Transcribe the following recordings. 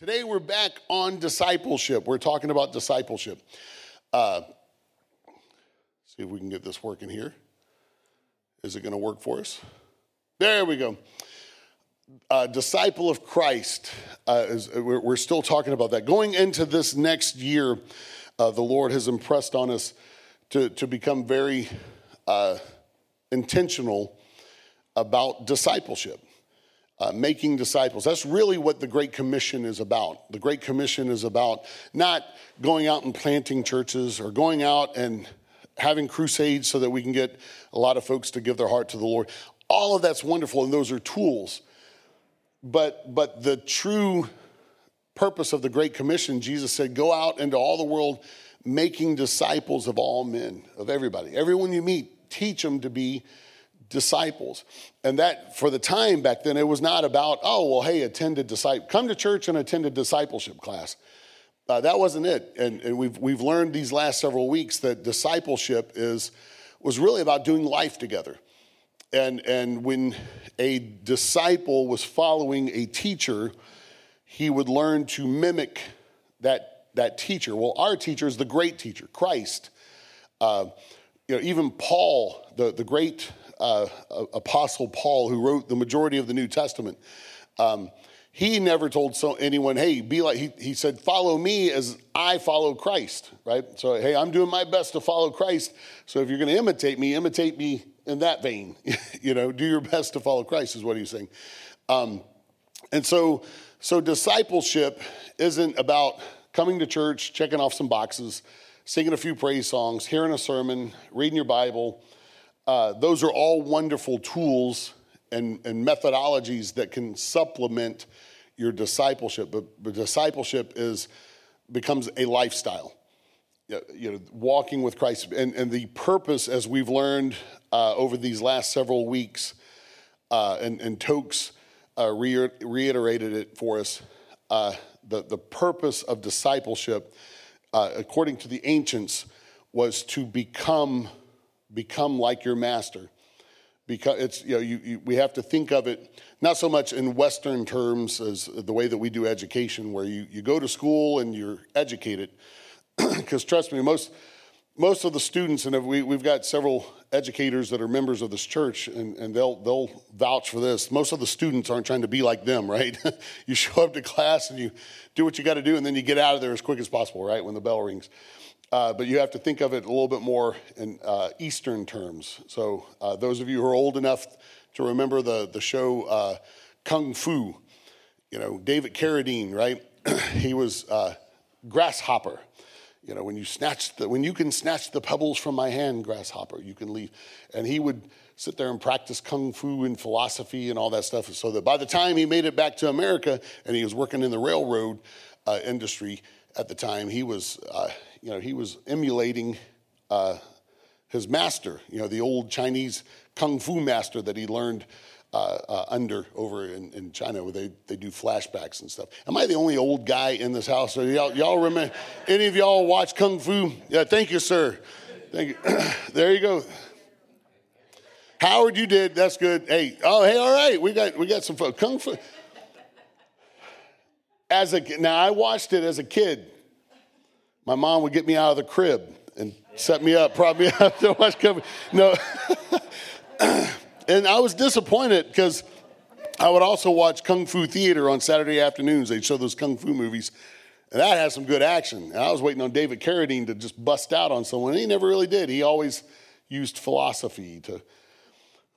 Today we're back on discipleship. We're talking about discipleship. Uh, see if we can get this working here. Is it going to work for us? There we go. Uh, disciple of Christ. Uh, is, we're, we're, still talking about that. Going into this next year, uh, the Lord has impressed on us to, to become very uh, intentional about discipleship uh, making disciples. That's really what the Great Commission is about. The Great Commission is about not going out and planting churches or going out and having crusades so that we can get a lot of folks to give their heart to the Lord. All of that's wonderful, and those are tools. But, but the true purpose of the Great Commission, Jesus said, go out into all the world making disciples of all men, of everybody. Everyone you meet, teach them to be disciples. And that, for the time back then, it was not about, oh, well, hey, attend a disciple, come to church and attend a discipleship class. Uh, that wasn't it. And, and we've, we've learned these last several weeks that discipleship is, was really about doing life together. And, and when a disciple was following a teacher, he would learn to mimic that, that teacher. Well, our teacher is the great teacher, Christ. Uh, you know, even Paul, the, the great uh, Apostle Paul, who wrote the majority of the New Testament, um, he never told so, anyone, hey, be like, he, he said, follow me as I follow Christ, right? So, hey, I'm doing my best to follow Christ. So if you're going to imitate me, imitate me in that vein. you know, do your best to follow Christ, is what he's saying. Um, and so, so discipleship isn't about coming to church, checking off some boxes, singing a few praise songs, hearing a sermon, reading your Bible, uh, those are all wonderful tools and, and methodologies that can supplement your discipleship. But, but discipleship is becomes a lifestyle. You know, walking with Christ, and, and the purpose, as we've learned uh, over these last several weeks, uh, and, and Tokes uh, re- reiterated it for us. Uh, the, the purpose of discipleship, according to the ancients, was to become become like your master. Because it's, you know, you, you, we have to think of it not so much in Western terms as the way that we do education, where you, you go to school and you're educated. Because trust me, most, most of the students, and we, we've got several educators that are members of this church, and, and they'll, they'll vouch for this. Most of the students aren't trying to be like them, right? you show up to class and you do what you got to do, and then you get out of there as quick as possible, right, when the bell rings. Uh, but you have to think of it a little bit more in uh, Eastern terms. So, uh, those of you who are old enough to remember the, the show uh, Kung Fu, you know, David Carradine, right? he was uh, grasshopper. You know, when you snatch the, when you can snatch the pebbles from my hand, grasshopper, you can leave. And he would sit there and practice kung fu and philosophy and all that stuff. So that by the time he made it back to America and he was working in the railroad uh, industry at the time, he was you know, he was emulating uh, his master, you know, the old Chinese kung fu master that he learned uh, uh, under over in, in, China where they, they do flashbacks and stuff. Am I the only old guy in this house? Or y'all, y'all remember, any of y'all watch Kung Fu? Yeah, thank you, sir. Thank you. there you go. Howard, you did. That's good. Hey, oh, hey, all right. We got we got some fun. Kung Fu. As a now, I watched it as a kid my mom would get me out of the crib and set me up, prop me up to watch. No. and I was disappointed because I would also watch Kung Fu Theater on Saturday afternoons. They'd show those Kung Fu movies. And that had some good action. And I was waiting on David Carradine to just bust out on someone. And he never really did. He always used philosophy to,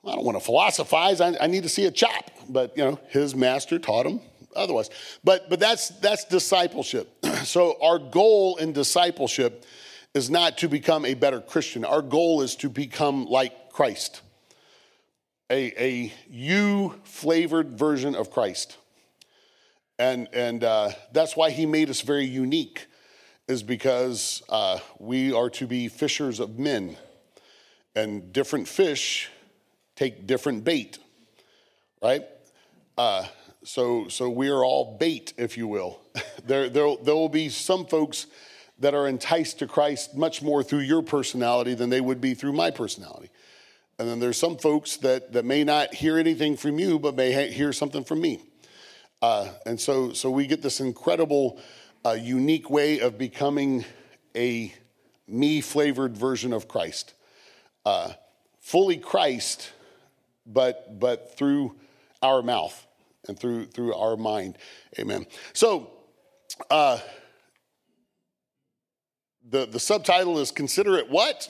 I don't want to philosophize. I, I need to see a chop. But, you know, his master taught him otherwise. But but that's that's discipleship. so our goal in discipleship is not to become a better Christian. Our goal is to become like Christ. A, a you flavored version of Christ. And, and uh, that's why he made us very unique, is because uh, we are to be fishers of men. And different fish take different bait, right? Uh, so, so we are all bait, if you will. there, there, there will be some folks that are enticed to Christ much more through your personality than they would be through my personality. And then there's some folks that, that may not hear anything from you, but may ha- hear something from me. Uh, and so, so we get this incredible, uh, unique way of becoming a me flavored version of Christ. Uh, fully Christ, but, but through our mouth and through, through our mind. Amen. So, uh, the, the subtitle is Consider It What?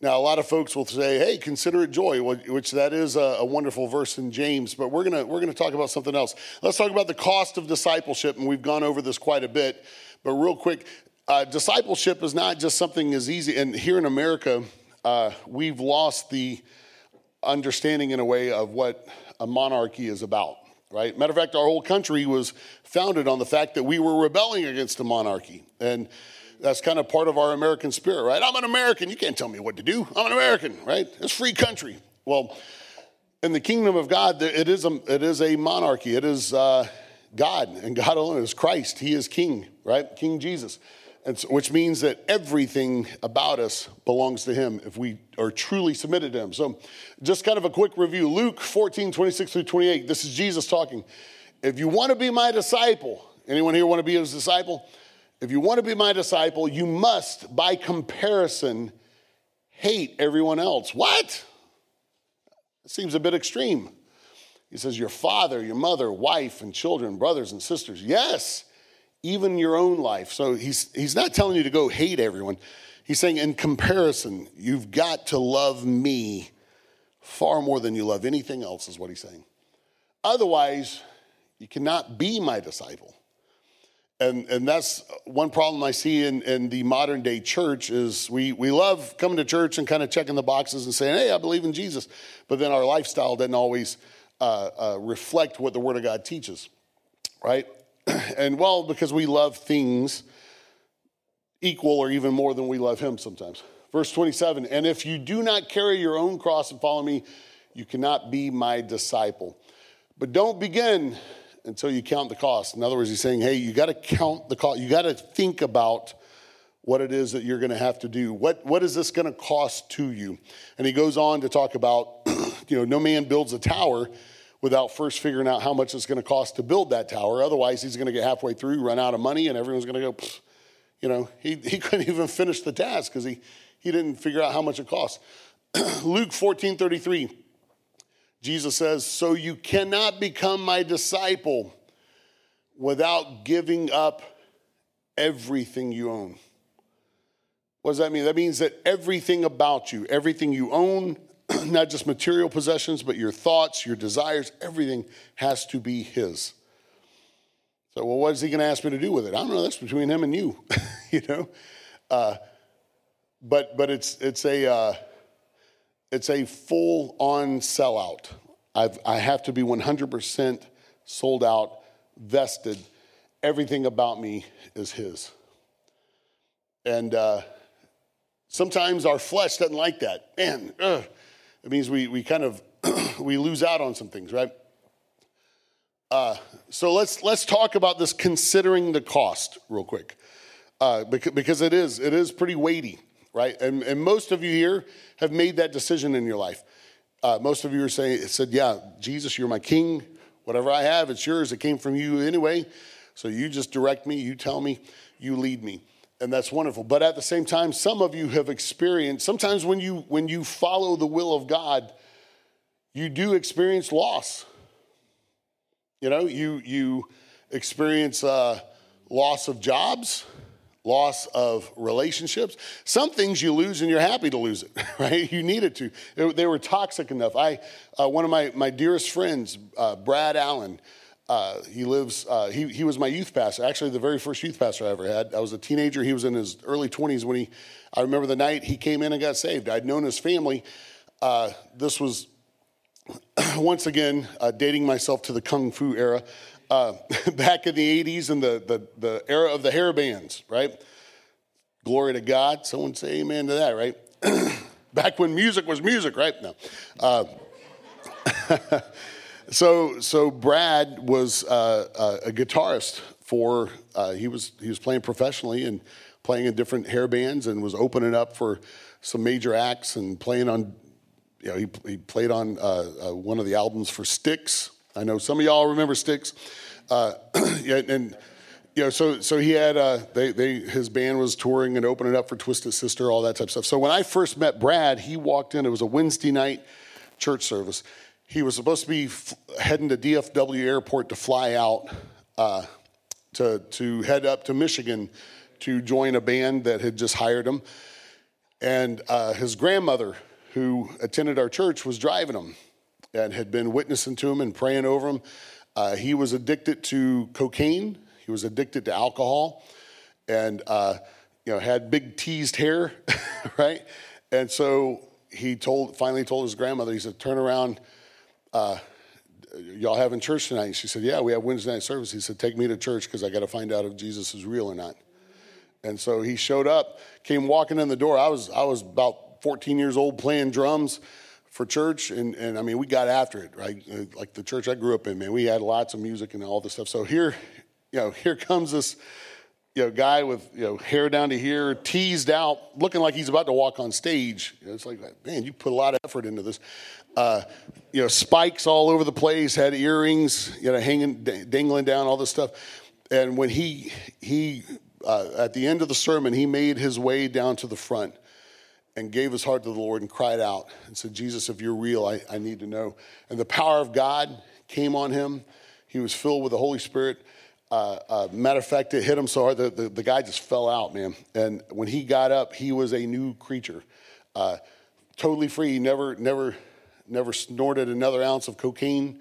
Now, a lot of folks will say, hey, consider it joy, which that is a, a wonderful verse in James, but we're gonna, we're gonna talk about something else. Let's talk about the cost of discipleship, and we've gone over this quite a bit, but real quick, uh, discipleship is not just something as easy, and here in America, uh, we've lost the understanding in a way of what a monarchy is about, right? Matter of fact, our whole country was founded on the fact that we were rebelling against a monarchy. And that's kind of part of our American spirit, right? I'm an American. You can't tell me what to do. I'm an American, right? It's free country. Well, in the kingdom of God, it is a, it is a monarchy. It is uh, God, and God alone is Christ. He is King, right? King Jesus. So, which means that everything about us belongs to Him if we are truly submitted to Him. So, just kind of a quick review Luke 14, 26 through 28. This is Jesus talking. If you want to be my disciple, anyone here want to be his disciple? If you want to be my disciple, you must, by comparison, hate everyone else. What? It seems a bit extreme. He says, Your father, your mother, wife, and children, brothers and sisters. Yes, even your own life. So he's, he's not telling you to go hate everyone. He's saying, in comparison, you've got to love me far more than you love anything else, is what he's saying. Otherwise, you cannot be my disciple and and that's one problem I see in, in the modern day church is we we love coming to church and kind of checking the boxes and saying, hey, I believe in Jesus, but then our lifestyle doesn't always uh, uh, reflect what the Word of God teaches, right? and well, because we love things equal or even more than we love Him sometimes. Verse 27 And if you do not carry your own cross and follow me, you cannot be my disciple. But don't begin until you count the cost. In other words, he's saying, hey, you got to count the cost. You got to think about what it is that you're going to have to do. What, what is this going to cost to you? And he goes on to talk about, you know, no man builds a tower without first figuring out how much it's going to cost to build that tower. Otherwise, he's going to get halfway through, run out of money, and everyone's going to go, you know, he, he couldn't even finish the task because he, he didn't figure out how much it cost. Luke 14 33. Jesus says, So you cannot become my disciple without giving up everything you own. What does that mean? That means that everything about you, everything you own, not just material possessions, but your thoughts, your desires, everything has to be His. So, well, what is He going to ask me to do with it? I don't know. That's between Him and you, you know. Uh, but but it's it's a uh, it's a full on sellout. I've, I have to be 100% sold out, vested. Everything about me is His. And uh, sometimes our flesh doesn't like that. Man, ugh. It means we, we kind of we lose out on some things, right? Uh, so let's let's talk about this considering the cost real quick, uh, because, because it is it is pretty weighty right? And, and most of you here have made that decision in your life. Uh, most of you are saying, said, yeah, Jesus, you're my king. Whatever I have, it's yours. It came from you anyway. So you just direct me, you tell me, you lead me. And that's wonderful. But at the same time, some of you have experienced, sometimes when you when you follow the will of God, you do experience loss. You know, you you experience uh, loss of jobs loss of relationships. Some things you lose and you're happy to lose it, right? You needed to. They were toxic enough. I, uh, one of my, my dearest friends, uh, Brad Allen, uh, he lives, uh, he, he was my youth pastor, actually the very first youth pastor I ever had. I was a teenager. He was in his early 20s when he, I remember the night he came in and got saved. I'd known his family. Uh, this was, once again, uh, dating myself to the Kung Fu era uh, back in the 80s and the, the, the era of the hair bands, right? Glory to God. Someone say amen to that, right? back when music was music, right? No. So, so Brad was uh, uh, a guitarist for, uh, he, was, he was playing professionally and playing in different hair bands and was opening up for some major acts and playing on, you know, he, he played on uh, uh, one of the albums for Styx I know some of y'all remember Styx. Uh, yeah, and you know, so so he had uh, they they his band was touring and opening up for Twisted Sister, all that type of stuff. So when I first met Brad, he walked in. It was a Wednesday night church service. He was supposed to be f- heading to DFW Airport to fly out uh, to to head up to Michigan to join a band that had just hired him, and uh, his grandmother, who attended our church, was driving him and had been witnessing to him and praying over him. Uh, he was addicted to cocaine. He was addicted to alcohol, and uh, you know had big teased hair, right? And so he told finally told his grandmother. He said, "Turn around." Uh, y'all having church tonight? And She said, Yeah, we have Wednesday night service. He said, Take me to church because I got to find out if Jesus is real or not. And so he showed up, came walking in the door. I was I was about 14 years old playing drums for church, and, and I mean we got after it, right? Like the church I grew up in, man, we had lots of music and all this stuff. So here, you know, here comes this you know, guy with you know hair down to here, teased out, looking like he's about to walk on stage. You know, it's like, man, you put a lot of effort into this. Uh, you know, spikes all over the place, had earrings, you know, hanging, dangling down, all this stuff. And when he he uh, at the end of the sermon, he made his way down to the front and gave his heart to the Lord and cried out and said, Jesus, if you're real, I, I need to know. And the power of God came on him. He was filled with the Holy Spirit. Uh, uh, matter of fact, it hit him so hard that the, the, guy just fell out, man. And when he got up, he was a new creature, uh, totally free. He never, never, never snorted another ounce of cocaine.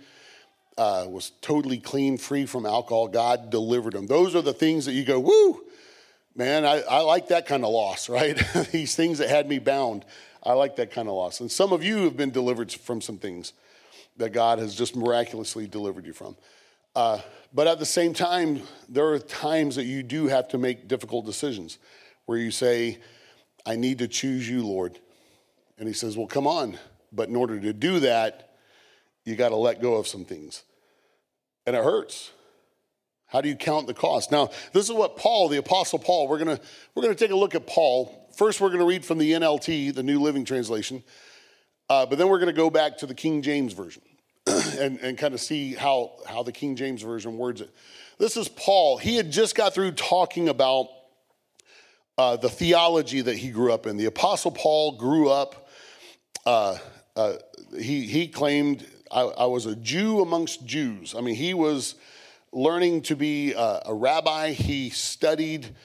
Uh, was totally clean, free from alcohol. God delivered him. Those are the things that you go, woo, man, I, I like that kind of loss, right? These things that had me bound, I like that kind of loss. And some of you have been delivered from some things that God has just miraculously delivered you from. Uh, but at the same time, there are times that you do have to make difficult decisions where you say, I need to choose you, Lord. And he says, Well, come on. But in order to do that, you got to let go of some things. And it hurts. How do you count the cost? Now, this is what Paul, the Apostle Paul, we're going to we're to take a look at Paul. First, we're going to read from the NLT, the New Living Translation, uh, but then we're going to go back to the King James Version and, and kind of see how, how the King James Version words it. This is Paul. He had just got through talking about uh, the theology that he grew up in. The Apostle Paul grew up, uh, uh, he, he claimed, I, I, was a Jew amongst Jews. I mean, he was learning to be a, a rabbi. He studied,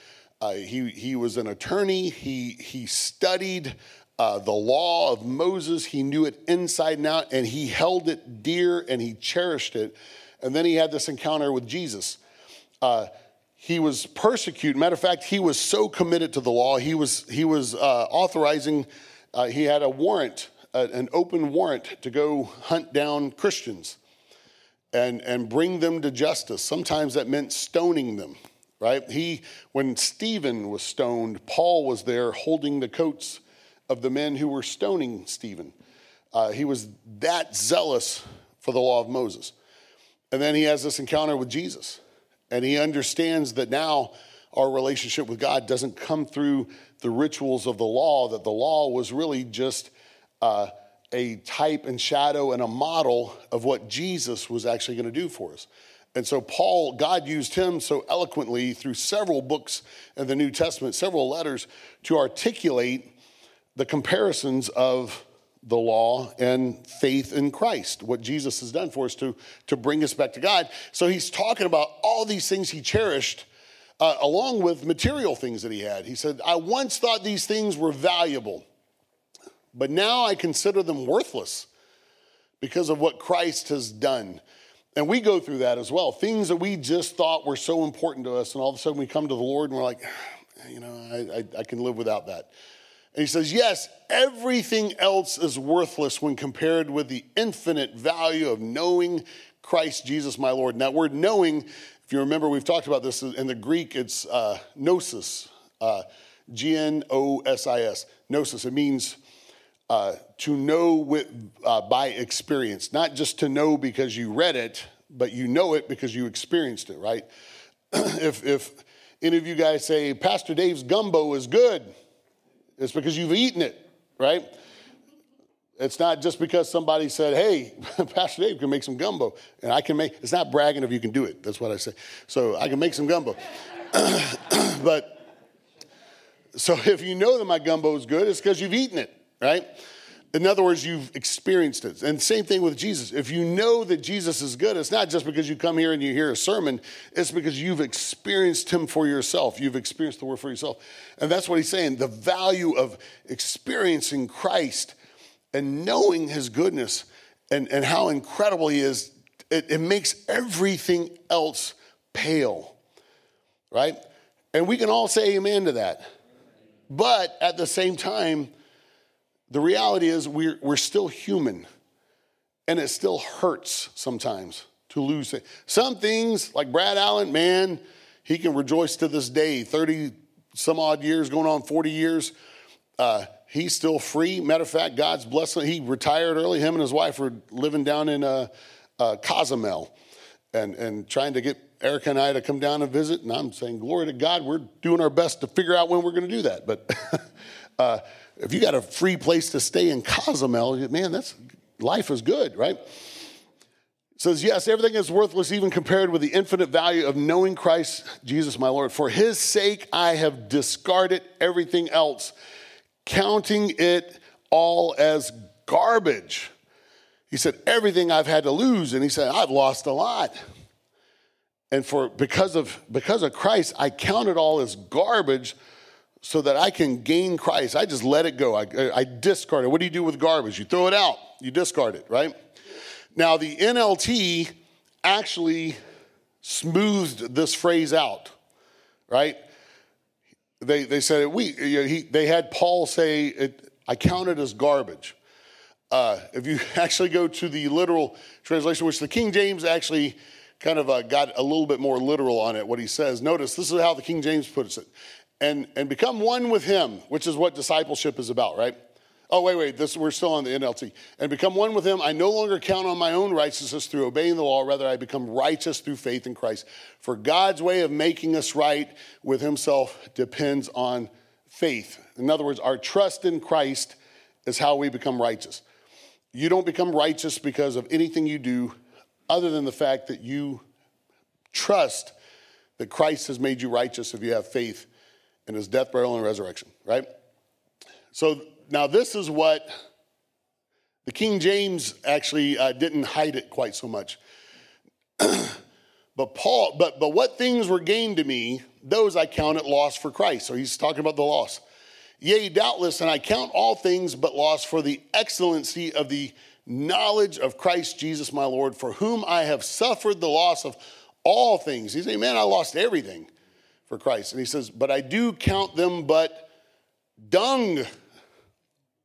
uh, he, he was an attorney. He, he studied uh, the law of Moses. He knew it inside and out, and he held it dear and he cherished it. And then he had this encounter with Jesus. Uh, he was persecuted. Matter of fact, he was so committed to the law, he was, he was uh, authorizing, uh, he had a warrant, an open warrant to go hunt down Christians and, and bring them to justice. Sometimes that meant stoning them, right? He, when Stephen was stoned, Paul was there holding the coats of the men who were stoning Stephen. Uh, he was that zealous for the law of Moses. And then he has this encounter with Jesus, and he understands that now our relationship with God doesn't come through the rituals of the law, that the law was really just. Uh, a type and shadow and a model of what Jesus was actually going to do for us. And so, Paul, God used him so eloquently through several books in the New Testament, several letters, to articulate the comparisons of the law and faith in Christ, what Jesus has done for us to, to bring us back to God. So, he's talking about all these things he cherished. Uh, along with material things that he had. He said, I once thought these things were valuable but now I consider them worthless because of what Christ has done. And we go through that as well. Things that we just thought were so important to us, and all of a sudden we come to the Lord and we're like, you know, I, I, I can live without that. And he says, yes, everything else is worthless when compared with the infinite value of knowing Christ Jesus my Lord. And that word knowing, if you remember, we've talked about this in the Greek, it's uh, gnosis, uh, G N O S I S, gnosis. It means uh, to know with, uh, by experience, not just to know because you read it, but you know it because you experienced it, right? if, if any of you guys say, Pastor Dave's gumbo is good, it's because you've eaten it, right? It's not just because somebody said, hey, Pastor Dave can make some gumbo. And I can make, it's not bragging if you can do it. That's what I say. So I can make some gumbo. but, so if you know that my gumbo is good, it's because you've eaten it, right? In other words, you've experienced it. And same thing with Jesus. If you know that Jesus is good, it's not just because you come here and you hear a sermon, it's because you've experienced him for yourself. You've experienced the word for yourself. And that's what he's saying. The value of experiencing Christ and knowing his goodness and, and how incredible he is, it, it makes everything else pale, right? And we can all say amen to that. But at the same time, the reality is we're, we're still human and it still hurts sometimes to lose. Some things, like Brad Allen, man, he can rejoice to this day, 30 some odd years, going on 40 years. Uh, he's still free. Matter of fact, God's blessing. He retired early. Him and his wife were living down in uh, uh, Cozumel and, and trying to get Erica and I to come down and visit. And I'm saying, glory to God, we're doing our best to figure out when we're going to do that. But uh, if you got a free place to stay in Cozumel, man, that's life is good, right? Says, Yes, everything is worthless, even compared with the infinite value of knowing Christ Jesus, my Lord. For his sake, I have discarded everything else counting it all as garbage. He said, Everything I've had to lose. And he said, I've lost a lot. And for because of because of Christ, I count it all as garbage so that I can gain Christ. I just let it go. I, I discard it. What do you do with garbage? You throw it out, you discard it, right? Now, the NLT actually smoothed this phrase out, right? they, they said we you know, he, they had Paul say it, I count it as garbage. Uh, if you actually go to the literal translation, which the King James actually kind of uh, got a little bit more literal on it, what he says. Notice this is how the King James puts it, and and become one with him, which is what discipleship is about, right? Oh, wait, wait, this, we're still on the NLT. And become one with him. I no longer count on my own righteousness through obeying the law. Rather, I become righteous through faith in Christ. For God's way of making us right with himself depends on faith. In other words, our trust in Christ is how we become righteous. You don't become righteous because of anything you do other than the fact that you trust that Christ has made you righteous if you have faith in his death, burial, and resurrection, right? So now, this is what the King James actually uh, didn't hide it quite so much. but Paul, but but what things were gained to me, those I count it loss for Christ. So he's talking about the loss. Yea, doubtless, and I count all things but loss for the excellency of the knowledge of Christ Jesus my Lord, for whom I have suffered the loss of all things. He's saying, Man, I lost everything for Christ. And he says, But I do count them but dung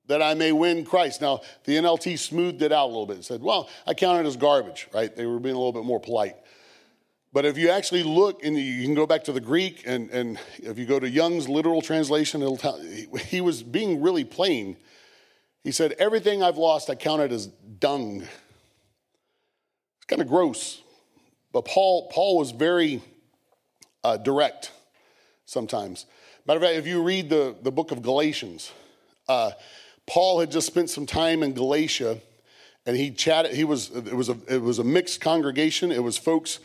that I may win Christ. Now, the NLT smoothed it out a little bit and said, well, I count it as garbage, right? They were being a little bit more polite. But if you actually look, and you can go back to the Greek, and, and if you go to Young's literal translation, it'll tell, he was being really plain. He said, Everything I've lost, I count it as dung. It's kind of gross. But Paul, Paul was very uh, direct sometimes. Matter of fact, if you read the, the book of Galatians, uh, Paul had just spent some time in Galatia, and he chatted. He was it was a it was a mixed congregation. It was folks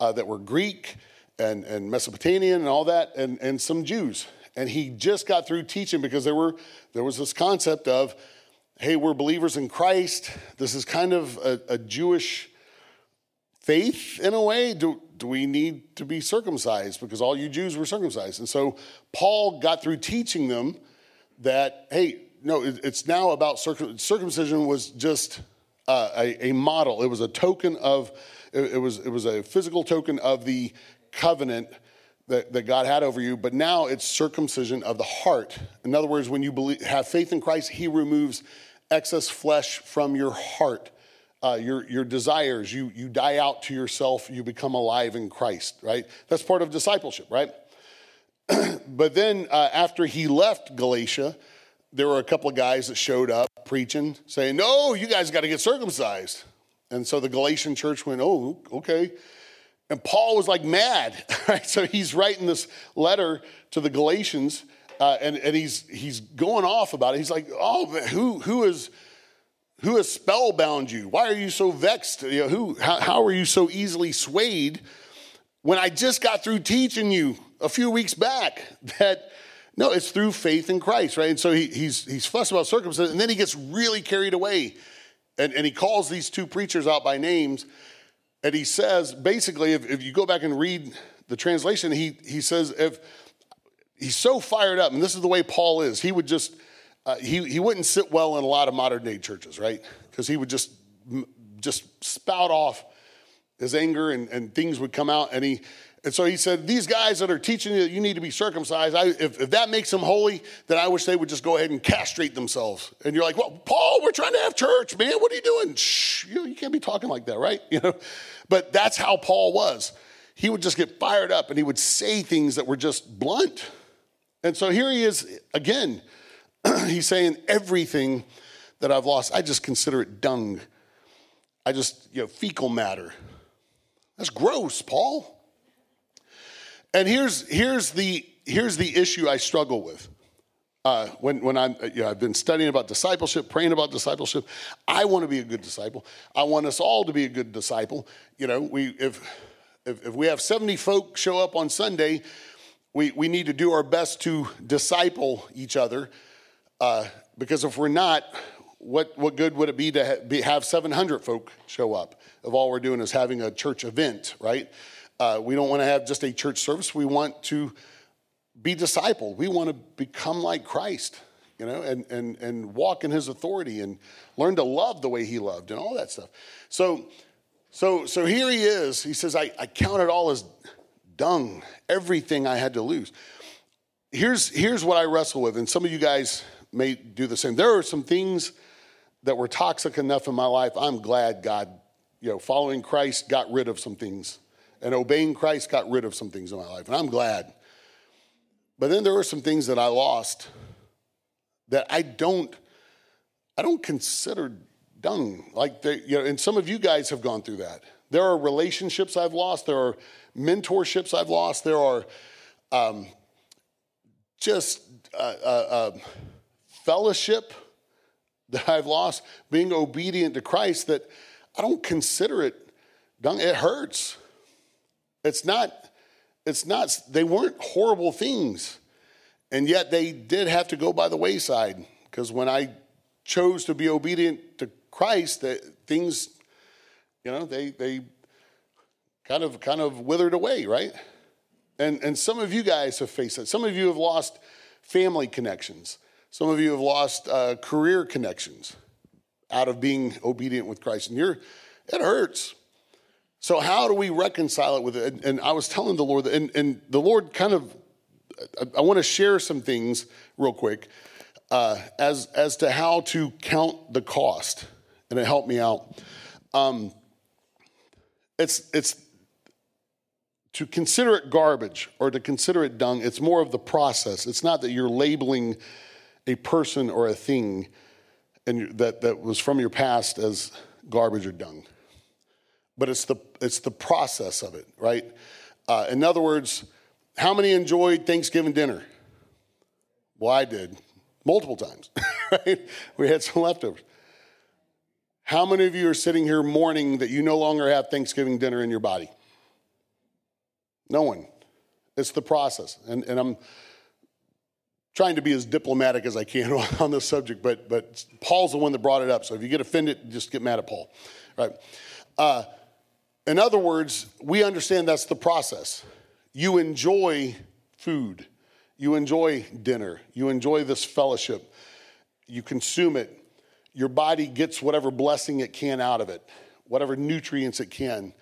uh, that were Greek and and Mesopotamian and all that, and and some Jews. And he just got through teaching because there were there was this concept of, hey, we're believers in Christ. This is kind of a, a Jewish faith in a way. Do, do we need to be circumcised because all you Jews were circumcised? And so Paul got through teaching them that, hey, no, it's now about circum, circumcision was just uh, a, a, model. It was a token of, it, it, was, it was a physical token of the covenant that, that God had over you, but now it's circumcision of the heart. In other words, when you believe, have faith in Christ, He removes excess flesh from your heart. Uh, your, your desires, you, you die out to yourself, you become alive in Christ, right? That's part of discipleship, right? but then uh, after he left Galatia, there were a couple of guys that showed up preaching, saying, No, you guys got to get circumcised. And so the Galatian church went, Oh, okay. And Paul was like mad, right? So he's writing this letter to the Galatians, uh, and, and he's, he's going off about it. He's like, Oh, who, who is Who has spellbound you? Why are you so vexed? You know, who, how, how are you so easily swayed when I just got through teaching you a few weeks back that no, it's through faith in Christ, right? And so he, he's, he's fussed about circumstances, and then he gets really carried away. And, and he calls these two preachers out by names. And he says, basically, if, if you go back and read the translation, he, he says, if he's so fired up, and this is the way Paul is, he would just, uh, he, he wouldn't sit well in a lot of modern day churches, right? Because he would just, just spout off his anger and, and things would come out. And he, and so he said, These guys that are teaching you that you need to be circumcised, I, if, if that makes them holy, then I wish they would just go ahead and castrate themselves. And you're like, Well, Paul, we're trying to have church, man. What are you doing? Shh, you, you can't be talking like that, right? You know, but that's how Paul was. He would just get fired up and he would say things that were just blunt. And so here he is again. he's saying, Everything that I've lost, I just consider it dung. I just, you know, fecal matter. That's gross, Paul. And here's, here's, the, here's the issue I struggle with. Uh, when, when I'm, you know, I've been studying about discipleship, praying about discipleship. I want to be a good disciple. I want us all to be a good disciple. You know, we, if, if, if we have 70 folk show up on Sunday, we, we need to do our best to disciple each other. Uh, because if we're not, what, what good would it be to ha- be, have 700 folk show up if all we're doing is having a church event, right? Uh, we don't want to have just a church service. We want to be discipled. We want to become like Christ, you know, and, and, and walk in his authority and learn to love the way he loved and all that stuff. So, so, so here he is. He says, I, I all as dung, everything I had to lose. Here's, here's what I wrestle with, and some of you guys may do the same. There are some things that were toxic enough in my life. I'm glad God, you know, following Christ got rid of some things and obeying Christ got rid of some things in my life, and I'm glad. But then there were some things that I lost that I don't, I don't consider dung. Like they, you know, and some of you guys have gone through that. There are relationships I've lost. There are mentorships I've lost. There are um, just uh, uh, uh, fellowship that I've lost. Being obedient to Christ that I don't consider it dung. It hurts. It's not, it's not, they weren't horrible things. And yet they did have to go by the wayside because when I chose to be obedient to Christ, that things, you know, they, they kind of, kind of withered away, right? And, and some of you guys have faced that. Some of you have lost family connections. Some of you have lost uh, career connections out of being obedient with Christ. And you're, it hurts. So, how do we reconcile it with it? And I was telling the Lord, and, and the Lord kind of, I, want to share some things real quick uh, as, as to how to count the cost, and it helped me out. Um, it's, it's to consider it garbage or to consider it dung, it's more of the process. It's not that you're labeling a person or a thing and that, that was from your past as garbage or dung but it's the, it's the process of it, right? Uh, in other words, how many enjoyed Thanksgiving dinner? Well, I did multiple times, right? We had some leftovers. How many of you are sitting here mourning that you no longer have Thanksgiving dinner in your body? No one. It's the process. And, and I'm trying to be as diplomatic as I can on this subject, but, but Paul's the one that brought it up. So if you get offended, just get mad at Paul, right? Uh, in other words, we understand that's the process. You enjoy food, you enjoy dinner, you enjoy this fellowship, you consume it. Your body gets whatever blessing it can out of it, whatever nutrients it can,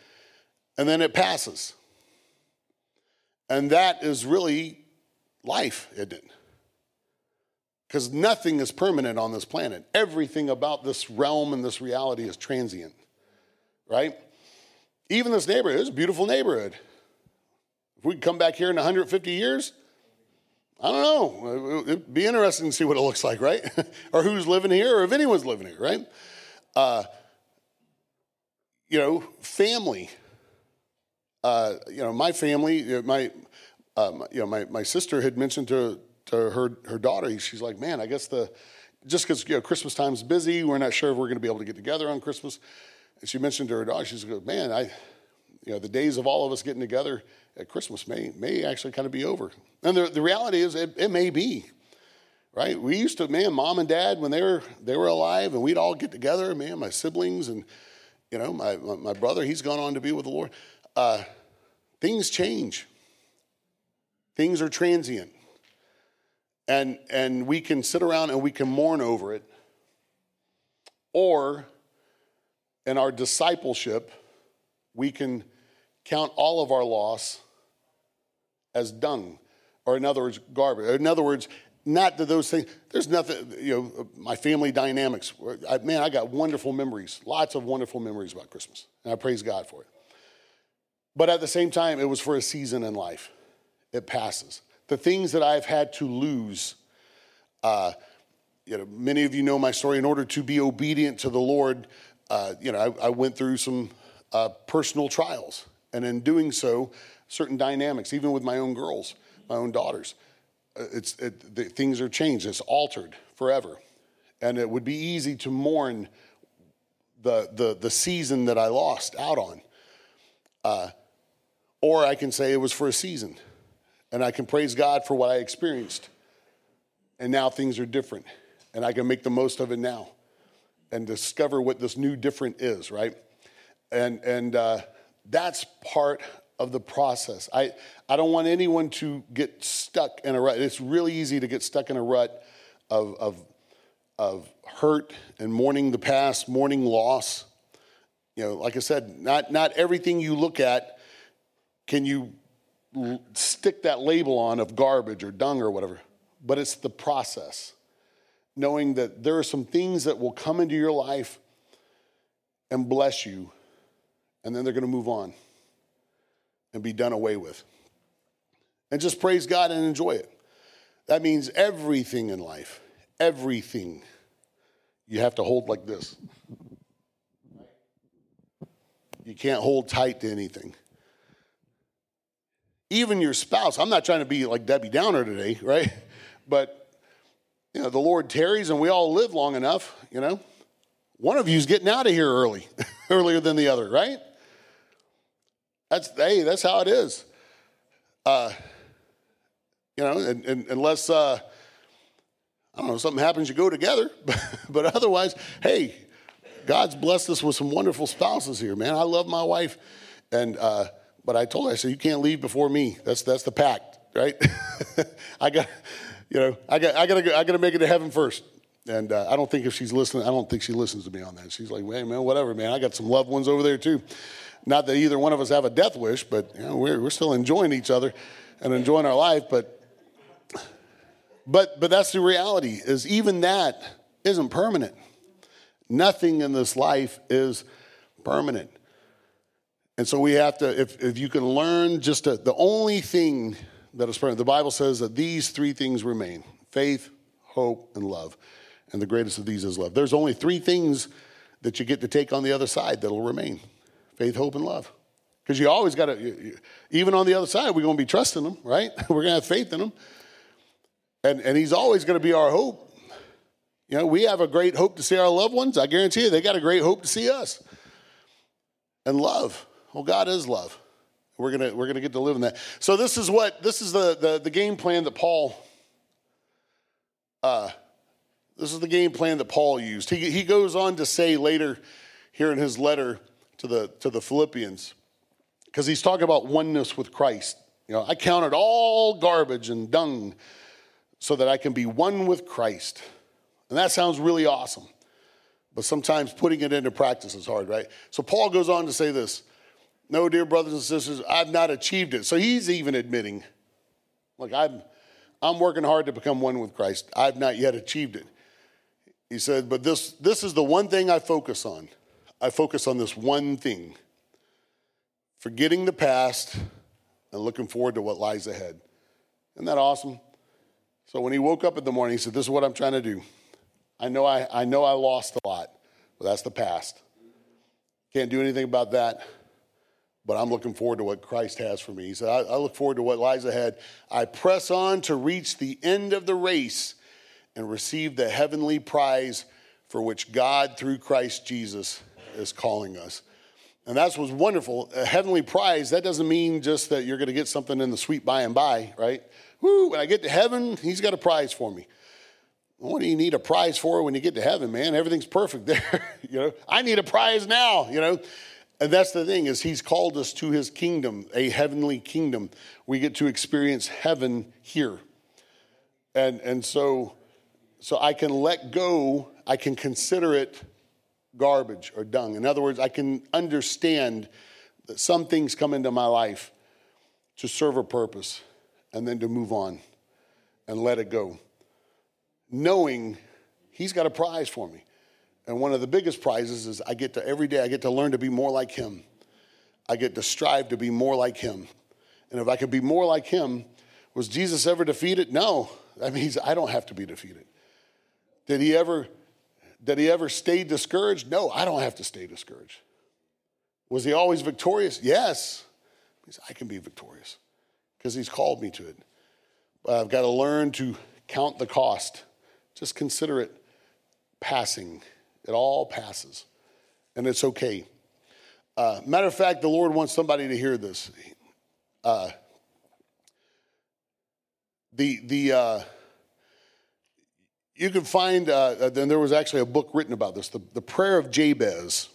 and then it passes. And that is really life, isn't it? Because nothing is permanent on this planet. Everything about this realm and this reality is transient, right? Even this neighborhood is a beautiful neighborhood. If we come back here in 150 years, I don't know. It'd be interesting to see what it looks like, right? or who's living here, or if anyone's living here, right? Uh, you know, family. Uh, you know, my family, my, um, you know, my, my sister had mentioned to, to her, her daughter, she's like, man, I guess the just because you know, Christmas time's busy, we're not sure if we're going to be able to get together on Christmas. And she mentioned to her daughter, she's like, man, I, you know, the days of all of us getting together at Christmas may, may actually kind of be over. And the, the reality is it, it may be, right? We used to, man, mom and dad, when they were, they were alive and we'd all get together, man, my siblings and, you know, my, my brother, he's gone on to be with the Lord. Uh, things change. Things are transient. And, and we can sit around and we can mourn over it. Or in our discipleship, we can count all of our loss as dung, or in other words, garbage. In other words, not that those things, there's nothing, you know, my family dynamics. I, man, I got wonderful memories, lots of wonderful memories about Christmas, and I praise God for it. But at the same time, it was for a season in life. It passes. The things that I've had to lose, uh, you know, many of you know my story. In order to be obedient to the Lord, uh, you know, I, I, went through some uh, personal trials, and in doing so, certain dynamics, even with my own girls, my own daughters, uh, it's it, the, things are changed. It's altered forever, and it would be easy to mourn the the the season that I lost out on, uh, or I can say it was for a season, and I can praise God for what I experienced, and now things are different, and I can make the most of it now and discover what this new different is, right? And, and uh, that's part of the process. I, I don't want anyone to get stuck in a rut. It's really easy to get stuck in a rut of, of, of hurt and mourning the past, mourning loss. You know, like I said, not, not everything you look at can you stick that label on of garbage or dung or whatever, but it's the process knowing that there are some things that will come into your life and bless you, and then they're going to move on and be done away with. And just praise God and enjoy it. That means everything in life, everything, you have to hold like this. You can't hold tight to anything. Even your spouse, I'm not trying to be like Debbie Downer today, right? But you know, the Lord tarries and we all live long enough, you know. One of you's getting out of here early, earlier than the other, right? That's hey, that's how it is. Uh, you know, and, and, unless uh, I don't know something happens, you go together. but otherwise, hey, God's blessed us with some wonderful spouses here, man. I love my wife, and uh, but I told her I said you can't leave before me. That's that's the pact, right? I got you know, I got, I got to, I got to make it to heaven first. And uh, I don't think if she's listening, I don't think she listens to me on that. She's like, hey, man, whatever, man. I got some loved ones over there too. Not that either one of us have a death wish, but you know, we're, we're still enjoying each other and enjoying our life. But, but, but that's the reality is even that isn't permanent. Nothing in this life is permanent. And so we have to, if, if you can learn just to, the only thing that is permanent. The Bible says that these three things remain faith, hope, and love. And the greatest of these is love. There's only three things that you get to take on the other side that'll remain faith, hope, and love. Because you always got to, even on the other side, we're going to be trusting them, right? we're going to have faith in them. And, and He's always going to be our hope. You know, we have a great hope to see our loved ones. I guarantee you, they got a great hope to see us. And love. Well, God is love. We're gonna we're gonna get to live in that. So this is what this is the the, the game plan that Paul. Uh, this is the game plan that Paul used. He he goes on to say later, here in his letter to the to the Philippians, because he's talking about oneness with Christ. You know, I counted all garbage and dung, so that I can be one with Christ, and that sounds really awesome. But sometimes putting it into practice is hard, right? So Paul goes on to say this. No, dear brothers and sisters, I've not achieved it. So he's even admitting, like, I'm, I'm working hard to become one with Christ. I've not yet achieved it. He said, but this, this is the one thing I focus on. I focus on this one thing forgetting the past and looking forward to what lies ahead. Isn't that awesome? So when he woke up in the morning, he said, This is what I'm trying to do. I know I, I know I lost a lot, but that's the past. Can't do anything about that but I'm looking forward to what Christ has for me. He said, I, I look forward to what lies ahead. I press on to reach the end of the race and receive the heavenly prize for which God, through Christ Jesus, is calling us. And that's what's wonderful. A heavenly prize, that doesn't mean just that you're going to get something in the sweet by and by, right? Woo, when I get to heaven, he's got a prize for me. What do you need a prize for when you get to heaven, man? Everything's perfect there. you know, I need a prize now, you know. And that's the thing is he's called us to his kingdom, a heavenly kingdom. We get to experience heaven here. And and so so I can let go, I can consider it garbage or dung. In other words, I can understand that some things come into my life to serve a purpose and then to move on and let it go, knowing He's got a prize for me. And one of the biggest prizes is I get to every day, I get to learn to be more like Him. I get to strive to be more like Him. And if I could be more like Him, was Jesus ever defeated? No. That means I don't have to be defeated. Did He ever did he ever stay discouraged? No, I don't have to stay discouraged. Was he always victorious? Yes. I can be victorious because he's called me to it. But I've got to learn to count the cost. Just consider it passing. It all passes, and it's okay. Uh, matter of fact, the Lord wants somebody to hear this. Uh, the the uh, you can find, uh, then there was actually a book written about this, the, the prayer of Jabez.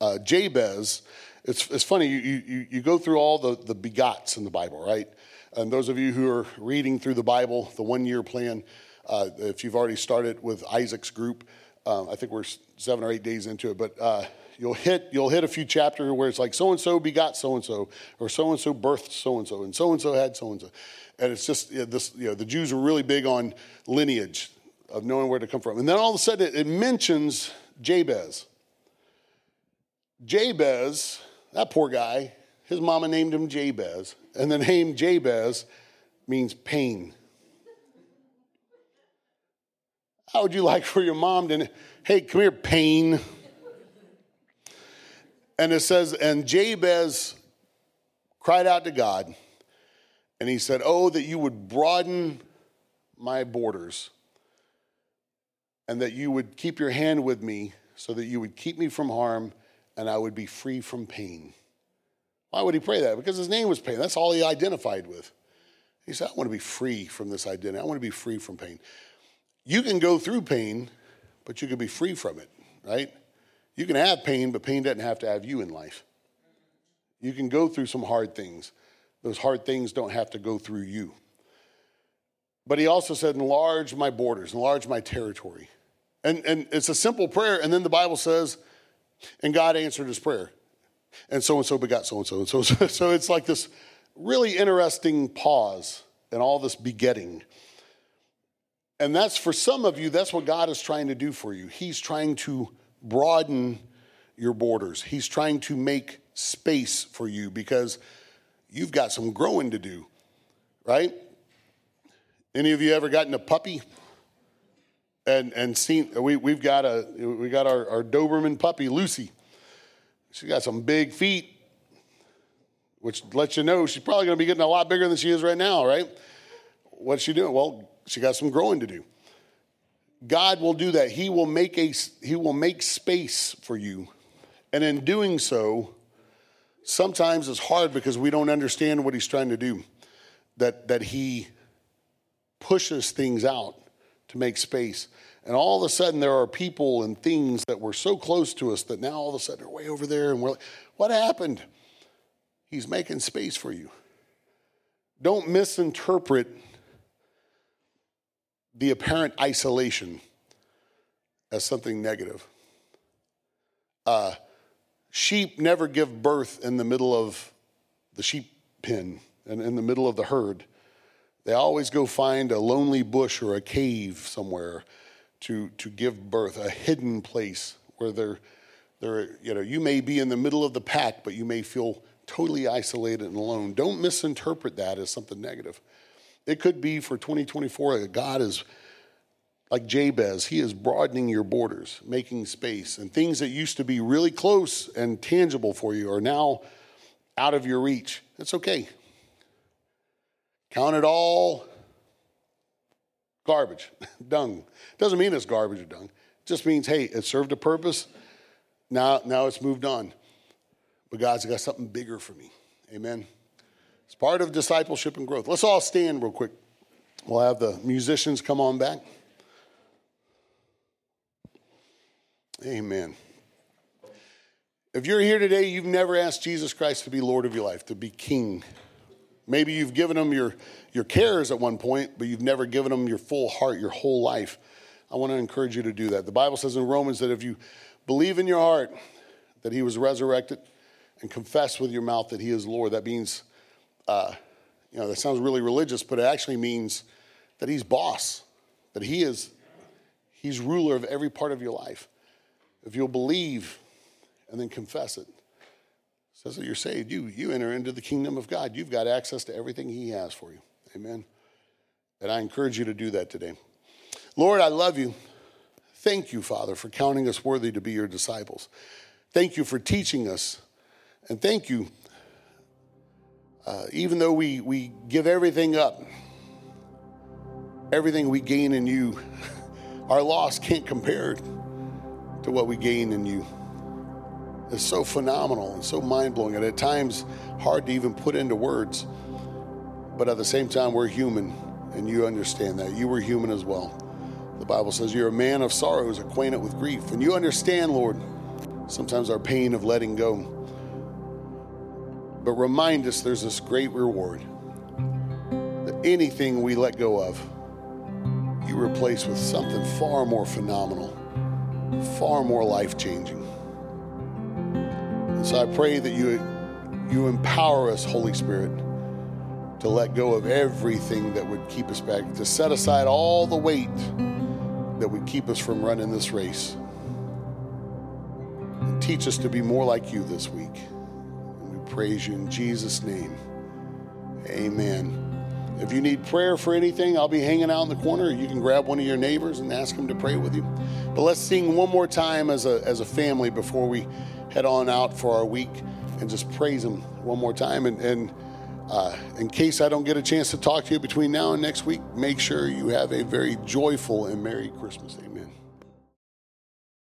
Uh, Jabez, it's, it's funny, you, you, you go through all the, the begots in the Bible, right? And those of you who are reading through the Bible, the one year plan, uh, if you've already started with Isaac's group, um, I think we're seven or eight days into it, but uh, you'll hit you'll hit a few chapters where it's like so and so begot so and so, or so and so birthed so and so, and so and so had so and so, and it's just you know, this. You know, the Jews are really big on lineage of knowing where to come from. And then all of a sudden it, it mentions Jabez. Jabez, that poor guy, his mama named him Jabez, and the name Jabez means pain. How would you like for your mom to, hey, come here, pain? And it says, and Jabez cried out to God, and he said, Oh, that you would broaden my borders and that you would keep your hand with me so that you would keep me from harm and I would be free from pain. Why would he pray that? Because his name was pain. That's all he identified with. He said, I want to be free from this identity. I want to be free from pain. You can go through pain, but you can be free from it, right? You can have pain, but pain doesn't have to have you in life. You can go through some hard things. Those hard things don't have to go through you. But he also said, enlarge my borders, enlarge my territory. And, and it's a simple prayer. And then the Bible says, and God answered his prayer. And so and so begot so and so. And so so it's like this really interesting pause in all this begetting. And that's for some of you, that's what God is trying to do for you. He's trying to broaden your borders, He's trying to make space for you because you've got some growing to do, right? Any of you ever gotten a puppy? and and seen we we've got a we got our, our Doberman puppy Lucy. She's got some big feet, which lets you know she's probably going to be getting a lot bigger than she is right now, right? What's she doing? Well, she got some growing to do. God will do that. He will make a he will make space for you, and in doing so, sometimes it's hard because we don't understand what He's trying to do. That that He pushes things out to make space. And all of a sudden, there are people and things that were so close to us that now all of a sudden they're way over there. And we're like, what happened? He's making space for you. Don't misinterpret the apparent isolation as something negative. Uh, sheep never give birth in the middle of the sheep pen and in the middle of the herd. They always go find a lonely bush or a cave somewhere to, to give birth, a hidden place where they're, they're, you know, you may be in the middle of the pack, but you may feel totally isolated and alone. Don't misinterpret that as something negative. It could be for 2024 that God is like Jabez, he is broadening your borders, making space, and things that used to be really close and tangible for you are now out of your reach. It's okay. Count it all garbage, dung. Doesn't mean it's garbage or dung. It just means, hey, it served a purpose. Now, now it's moved on. But God's got something bigger for me. Amen. It's part of discipleship and growth. Let's all stand real quick. We'll have the musicians come on back. Amen. If you're here today, you've never asked Jesus Christ to be Lord of your life, to be King. Maybe you've given him your, your cares at one point, but you've never given him your full heart, your whole life. I want to encourage you to do that. The Bible says in Romans that if you believe in your heart that he was resurrected and confess with your mouth that he is Lord, that means, uh, you know, that sounds really religious, but it actually means that he's boss, that he is, he's ruler of every part of your life. If you'll believe and then confess it, says that you're saved. You, you enter into the kingdom of God. You've got access to everything He has for you. Amen. And I encourage you to do that today. Lord, I love you. Thank you, Father, for counting us worthy to be your disciples. Thank you for teaching us. And thank you, uh, even though we, we give everything up, everything we gain in you, our loss can't compare to what we gain in you It's so phenomenal and so mind blowing, and at times hard to even put into words. But at the same time, we're human, and you understand that. You were human as well. The Bible says you're a man of sorrows, acquainted with grief, and you understand, Lord, sometimes our pain of letting go. But remind us there's this great reward that anything we let go of, you replace with something far more phenomenal, far more life changing. And So I pray that you, you empower us, Holy Spirit, to let go of everything that would keep us back, to set aside all the weight that would keep us from running this race. And teach us to be more like you this week. Praise you in Jesus' name. Amen. If you need prayer for anything, I'll be hanging out in the corner. You can grab one of your neighbors and ask them to pray with you. But let's sing one more time as a, as a family before we head on out for our week and just praise Him one more time. And, and uh, in case I don't get a chance to talk to you between now and next week, make sure you have a very joyful and Merry Christmas. Amen.